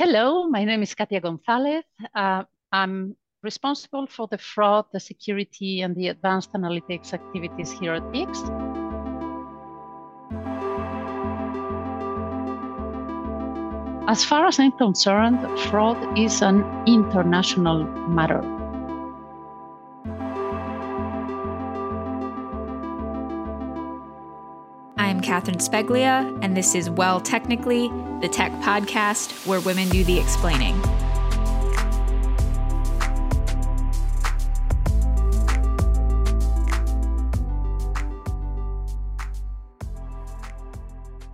Hello, my name is Katia Gonzalez. Uh, I'm responsible for the fraud, the security, and the advanced analytics activities here at BICS. As far as I'm concerned, fraud is an international matter. I'm Catherine Sbeglia, and this is Well Technically, the tech podcast where women do the explaining.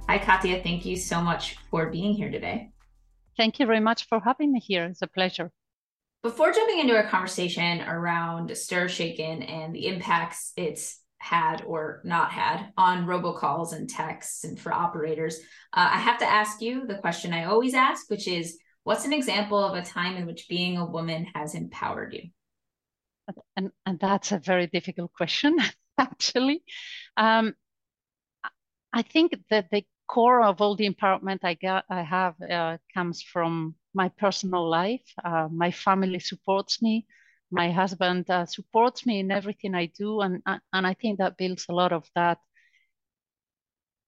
Hi, Katia. Thank you so much for being here today. Thank you very much for having me here. It's a pleasure. Before jumping into our conversation around stir shaken and the impacts it's had or not had on robocalls and texts and for operators, uh, I have to ask you the question I always ask, which is what's an example of a time in which being a woman has empowered you? And, and that's a very difficult question, actually. Um, I think that the core of all the empowerment I got, I have uh, comes from my personal life. Uh, my family supports me. My husband uh, supports me in everything I do, and and I think that builds a lot of that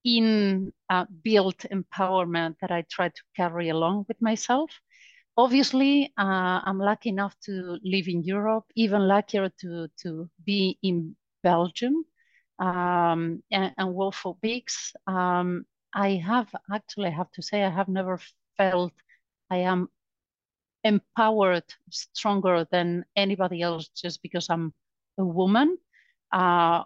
in uh, built empowerment that I try to carry along with myself. Obviously, uh, I'm lucky enough to live in Europe, even luckier to to be in Belgium um, and, and work for BICS. Um, I have actually, I have to say, I have never felt I am empowered stronger than anybody else just because I'm a woman. Uh,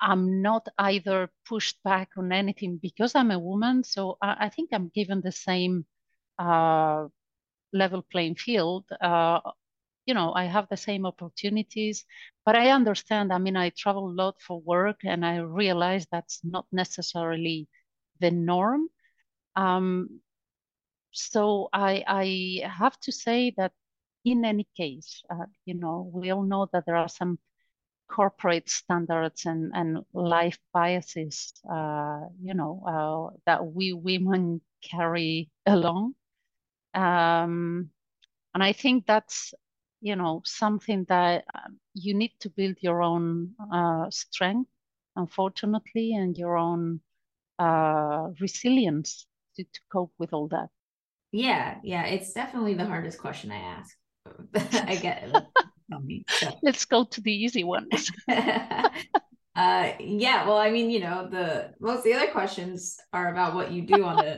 I'm not either pushed back on anything because I'm a woman. So I, I think I'm given the same uh, level playing field. Uh, you know, I have the same opportunities, but I understand. I mean, I travel a lot for work and I realize that's not necessarily the norm. Um, so I, I have to say that in any case, uh, you know, we all know that there are some corporate standards and, and life biases, uh, you know, uh, that we women carry along. Um, and I think that's, you know, something that um, you need to build your own uh, strength, unfortunately, and your own uh, resilience to, to cope with all that? Yeah, yeah, it's definitely the hardest question I ask. I get. Me, so. Let's go to the easy ones. uh, yeah, well, I mean, you know, the most of the other questions are about what you do on the.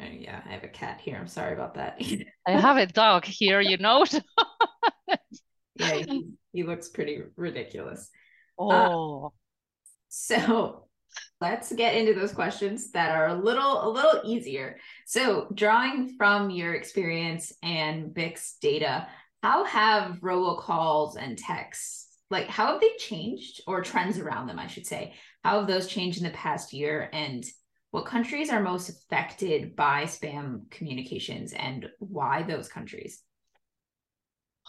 Uh, yeah, I have a cat here. I'm sorry about that. I have a dog here, you know. yeah, he, he, looks pretty ridiculous. Oh. Uh, so let's get into those questions that are a little a little easier. So drawing from your experience and BICS data how have robocalls and texts like how have they changed or trends around them i should say how have those changed in the past year and what countries are most affected by spam communications and why those countries?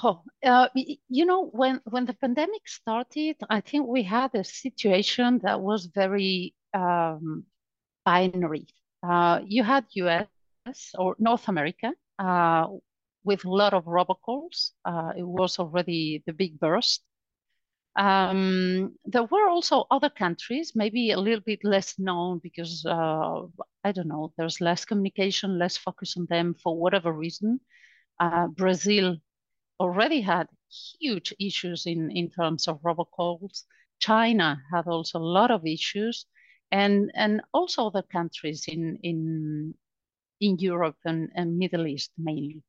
Oh, uh, you know, when when the pandemic started, I think we had a situation that was very um, binary. Uh, you had US or North America uh, with a lot of robocalls. Uh, it was already the big burst. Um, there were also other countries, maybe a little bit less known because uh, I don't know, there's less communication, less focus on them for whatever reason. Uh, Brazil already had huge issues in, in terms of robocalls. China had also a lot of issues and and also other countries in in in Europe and, and Middle East mainly.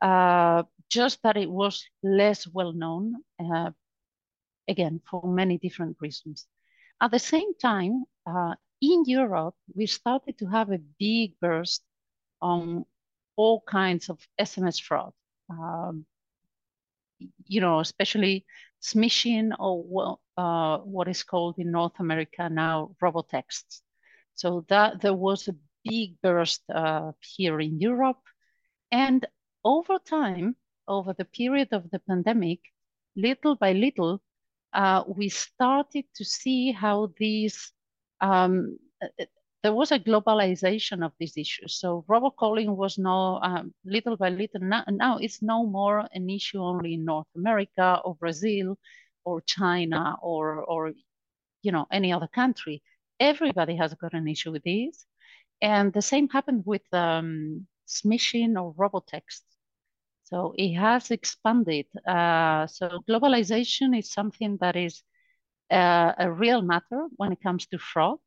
Uh, just that it was less well known, uh, again for many different reasons. At the same time, uh, in Europe, we started to have a big burst on all kinds of SMS fraud. Um, you know, especially smishing or well, uh, what is called in North America now robotexts. So that there was a big burst uh, here in Europe. And over time, over the period of the pandemic, little by little, uh, we started to see how these, um, there was a globalization of these issues. So robocalling was no um, little by little now, now it's no more an issue only in North America or Brazil or China or or you know any other country. Everybody has got an issue with this, and the same happened with um, smishing or robotext. So it has expanded. Uh, so globalization is something that is uh, a real matter when it comes to fraud.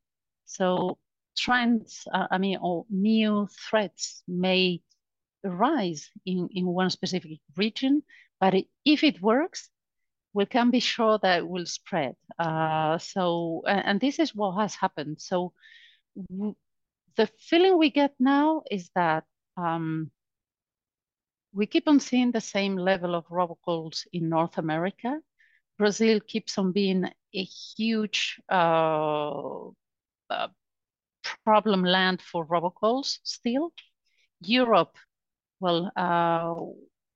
So trends, uh, I mean, or new threats may arise in, in one specific region, but it, if it works, we can be sure that it will spread. Uh, so, and, this is what has happened. So, the feeling we get now is that um, we keep on seeing the same level of robocalls in North America. Brazil keeps on being a huge uh, uh, problem land for robocalls still. Europe, well, uh,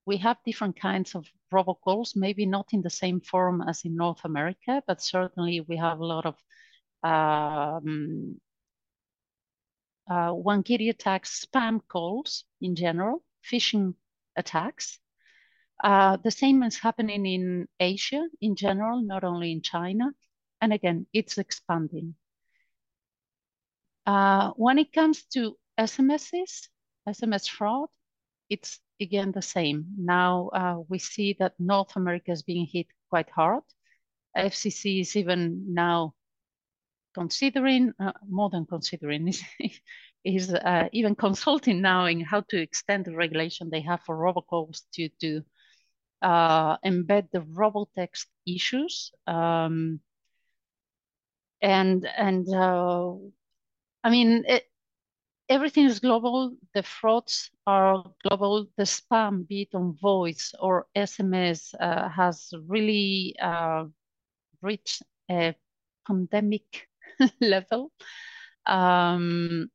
we have different kinds of robocalls, maybe not in the same form as in North America, but certainly we have a lot of um, uh, Wangiri attacks, spam calls in general, phishing attacks. Uh, the same is happening in Asia in general, not only in China. And again, it's expanding. Uh, when it comes to SMSs, SMS fraud, it's again the same. Now uh, we see that North America is being hit quite hard. FCC is even now considering, uh, more than considering, is, is uh, even consulting now in how to extend the regulation they have for robocalls to, to uh, embed the robotext issues. Um, and and uh, I mean, it, everything is global. The frauds are global. The spam, be it on voice or SMS, uh, has really uh, reached a pandemic level. Um,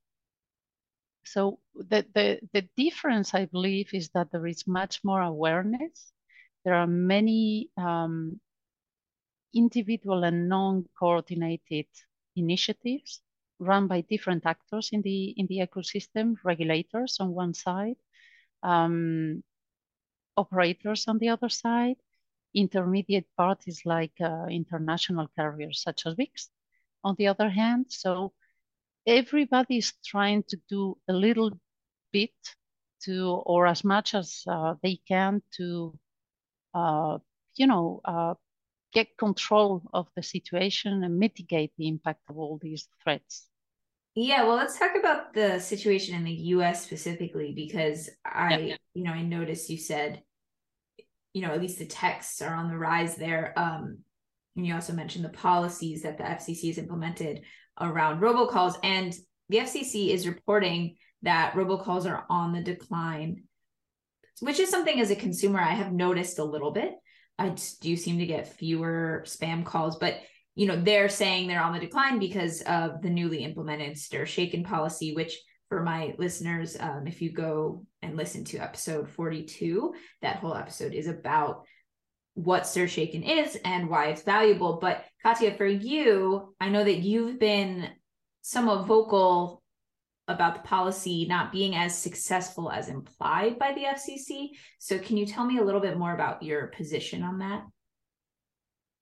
so the, the, the difference, I believe, is that there is much more awareness. There are many um, individual and non-coordinated initiatives run by different actors in the in the ecosystem, regulators on one side, um, operators on the other side, intermediate parties like uh, international carriers such as BICS on the other hand. So everybody is trying to do a little bit to, or as much as uh, they can to, uh, you know, uh, get control of the situation and mitigate the impact of all these threats. Yeah, well, let's talk about the situation in the US specifically because I, yeah. you know, I noticed you said, you know, at least the texts are on the rise there. Um, and you also mentioned the policies that the FCC has implemented around robocalls. And the FCC is reporting that robocalls are on the decline, which is something as a consumer I have noticed a little bit. I do seem to get fewer spam calls, but you know they're saying they're on the decline because of the newly implemented stir shaken policy which for my listeners um, if you go and listen to episode 42 that whole episode is about what stir shaken is and why it's valuable. But katia for you i know that you've been somewhat vocal about the policy not being as successful as implied by the fcc so can you tell me a little bit more about your position on that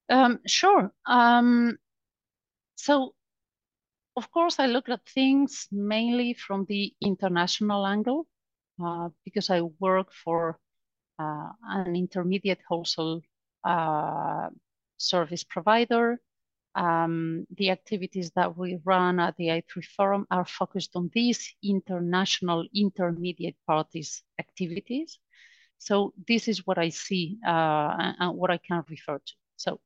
um, sure. Um, so, of course, I look at things mainly from the international angle uh, because I work for uh, an intermediate wholesale uh, service provider. Um, the activities that we run at the i3 Forum are focused on these international intermediate parties activities. So this is what I see uh, and what I can refer to. So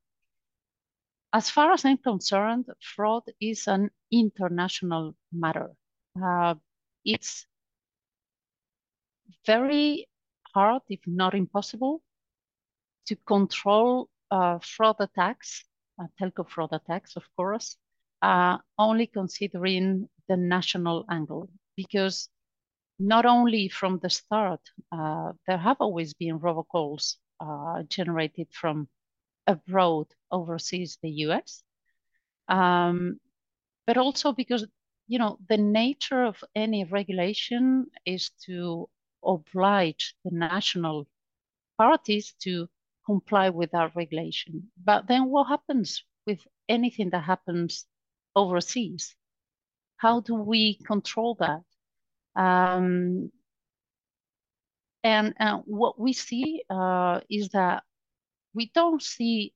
as far as I'm concerned, fraud is an international matter. Uh, it's very hard, if not impossible, to control uh, fraud attacks, uh, telco fraud attacks, of course, uh, only considering the national angle. Because not only from the start, uh, there have always been robocalls uh, generated from abroad overseas the US. Um, but also because, you know, the nature of any regulation is to oblige the national parties to comply with our regulation. But then what happens with anything that happens overseas? How do we control that? Um, and, what we see uh, is that we don't see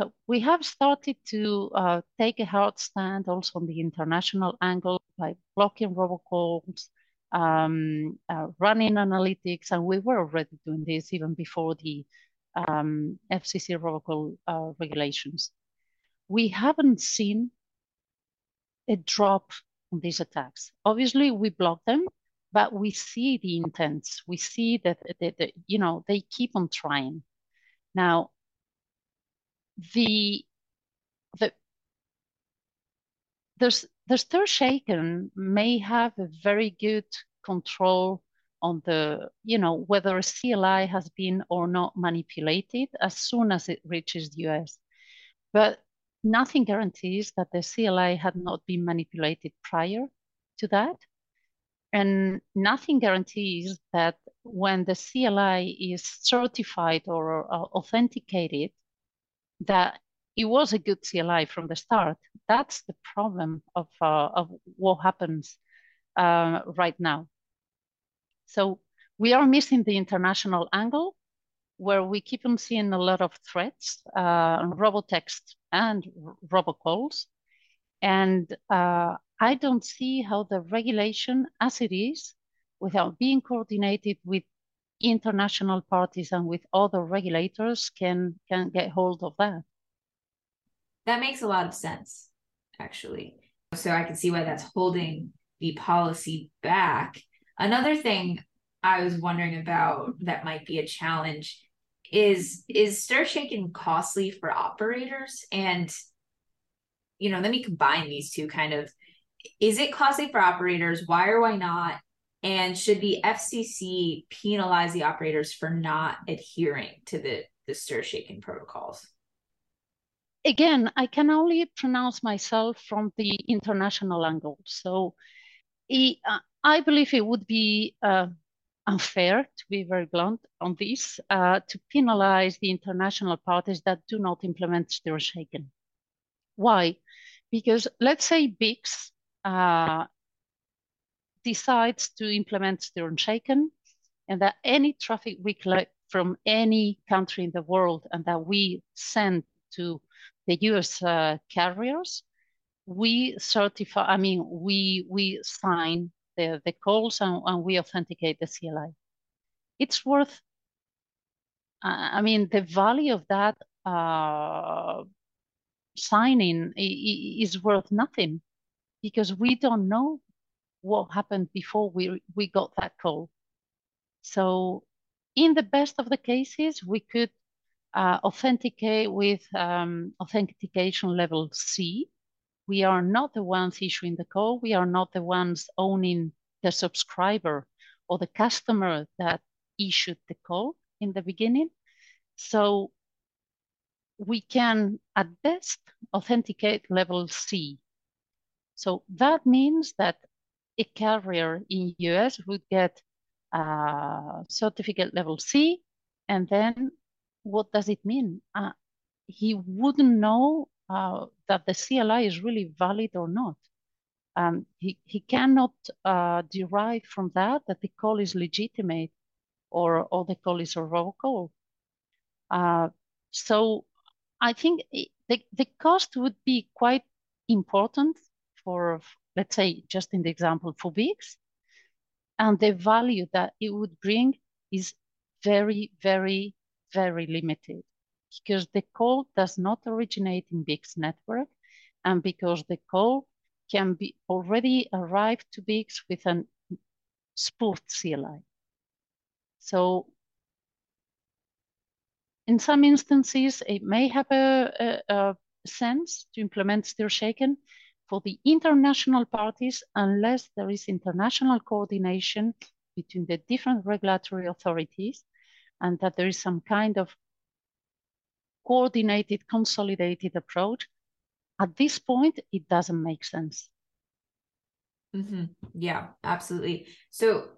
so we have started to uh, take a hard stand also on the international angle by blocking robocalls, um, uh, running analytics, and we were already doing this even before the um, FCC robocall uh, regulations. We haven't seen a drop on these attacks. Obviously, we block them, but we see the intents. We see that, that, that you know they keep on trying. Now, the the there's the stir shaken may have a very good control on the you know whether a CLI has been or not manipulated as soon as it reaches the US, but nothing guarantees that the CLI had not been manipulated prior to that. And nothing guarantees that when the CLI is certified or uh, authenticated, that it was a good CLI from the start. That's the problem of, uh, of what happens uh, right now. So we are missing the international angle where we keep on seeing a lot of threats, uh, robotext and robocalls. And uh, I don't see how the regulation as it is, without being coordinated with international parties and with other regulators can can get hold of that. That makes a lot of sense, actually. So I can see why that's holding the policy back. Another thing I was wondering about that might be a challenge is is stir shaken costly for operators and you know let me combine these two kind of is it costly for operators why or why not and should the FCC penalize the operators for not adhering to the, the stir shaken protocols? Again, I can only pronounce myself from the international angle. So it, uh, I believe it would be uh, unfair, to be very blunt on this, uh, to penalize the international parties that do not implement stir shaken. Why? Because let's say BICS uh, decides to implement stir and shaken, and that any traffic we collect from any country in the world and that we send to the US uh, carriers, we certify, I mean, we, we sign the, the calls and, and we authenticate the CLI. It's worth, I mean, the value of that uh, signing is worth nothing because we don't know what happened before we, we got that call. So in the best of the cases, we could uh, authenticate with um, authentication level C. We are not the ones issuing the call. We are not the ones owning the subscriber or the customer that issued the call in the beginning. So we can, at best, authenticate level C. So that means that a carrier in US would get uh, certificate level C, and then what does it mean? Uh, he wouldn't know uh, that the CLI is really valid or not. Um, he, he cannot uh, derive from that that the call is legitimate or, or the call is a raw call. Uh, so I think the, the cost would be quite important for let's say just in the example for BICS, and the value that it would bring is very, very, very limited because the call does not originate in BICS network and because the call can be already arrived to BICS with a spoofed CLI. So in some instances, it may have a, a, a sense to implement stir shaken, for the international parties unless there is international coordination between the different regulatory authorities and that there is some kind of coordinated, consolidated approach. At this point, it doesn't make sense. Mm-hmm. Yeah, absolutely. So,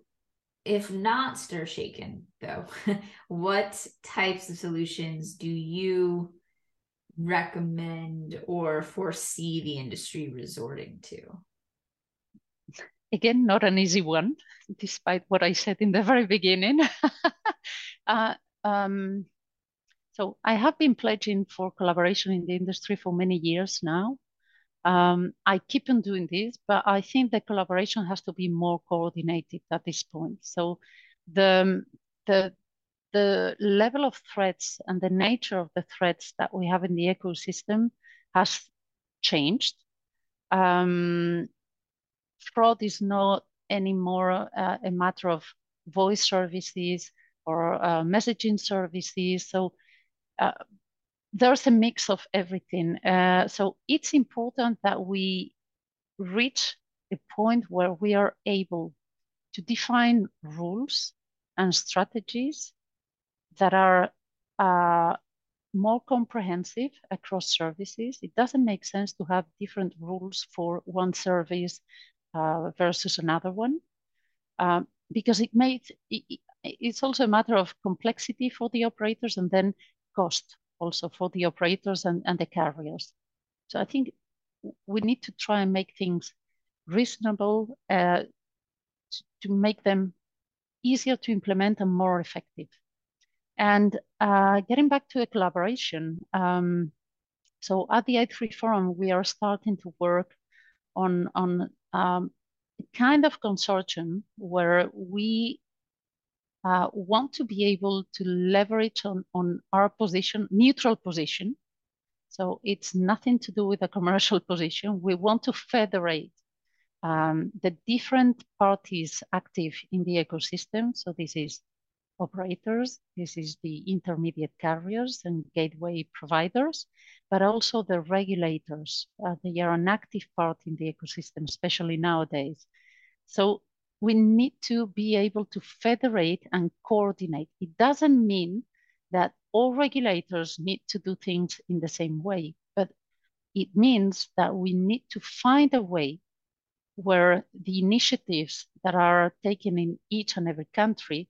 if not stir shaken, though, what types of solutions do you recommend or foresee the industry resorting to? Again, not an easy one, despite what I said in the very beginning. uh, um, so I have been pledging for collaboration in the industry for many years now. Um, I keep on doing this, but I think the collaboration has to be more coordinated at this point. So the the the level of threats and the nature of the threats that we have in the ecosystem has changed. Um, fraud is not anymore uh, a matter of voice services or uh, messaging services. So uh, there's a mix of everything. Uh, so it's important that we reach a point where we are able to define rules and strategies that are uh, more comprehensive across services. It doesn't make sense to have different rules for one service uh, versus another one um, because it makes it, it's also a matter of complexity for the operators and then cost also for the operators and, and the carriers. So I think we need to try and make things reasonable uh, to, to make them easier to implement and more effective. And uh, getting back to a collaboration, um, so at the i3 Forum, we are starting to work on, on um, a kind of consortium where we uh, want to be able to leverage on, on our position, neutral position. So it's nothing to do with a commercial position. We want to federate um, the different parties active in the ecosystem. So this is operators, this is the intermediate carriers and gateway providers, but also the regulators. Uh, they are an active part in the ecosystem, especially nowadays. So we need to be able to federate and coordinate. It doesn't mean that all regulators need to do things in the same way, but it means that we need to find a way where the initiatives that are taken in each and every country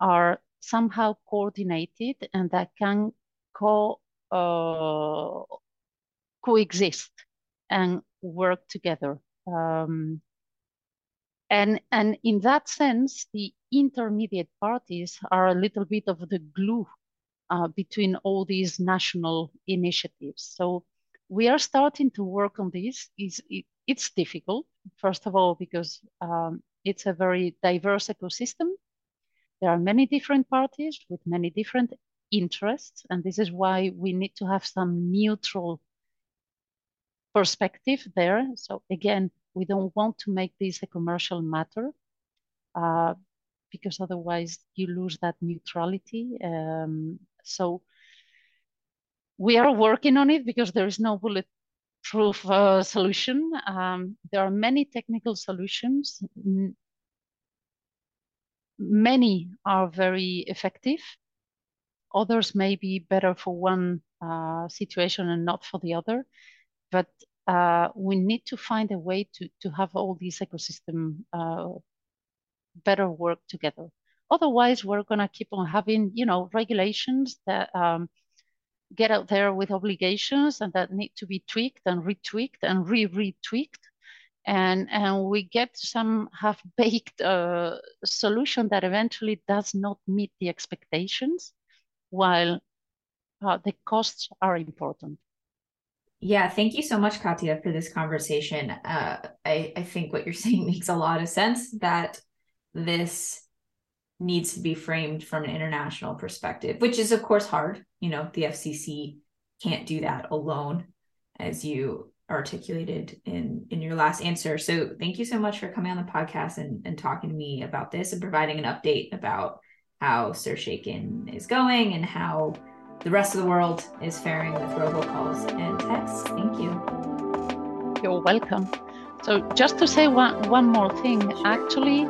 are somehow coordinated and that can co uh, coexist and work together. Um, and, and in that sense, the intermediate parties are a little bit of the glue uh, between all these national initiatives. So we are starting to work on this. It's, it, it's difficult, first of all, because um, it's a very diverse ecosystem. There are many different parties with many different interests, and this is why we need to have some neutral perspective there. So again, we don't want to make this a commercial matter uh, because otherwise you lose that neutrality. Um, so we are working on it because there is no bulletproof uh, solution. Um, there are many technical solutions. Many are very effective. Others may be better for one uh, situation and not for the other. But uh, we need to find a way to, to have all these ecosystem uh, better work together. Otherwise, we're going to keep on having, you know, regulations that um, get out there with obligations and that need to be tweaked and retweaked and re-retweaked. And, and we get some half-baked uh, solution that eventually does not meet the expectations, while uh, the costs are important. Yeah, thank you so much, Katia, for this conversation. Uh, I, I think what you're saying makes a lot of sense that this needs to be framed from an international perspective, which is, of course, hard. You know, the FCC can't do that alone, as you articulated in in your last answer. So thank you so much for coming on the podcast and, and talking to me about this and providing an update about how StirShaken is going and how the rest of the world is faring with robocalls and texts. Thank you. You're welcome. So just to say one, one more thing, actually,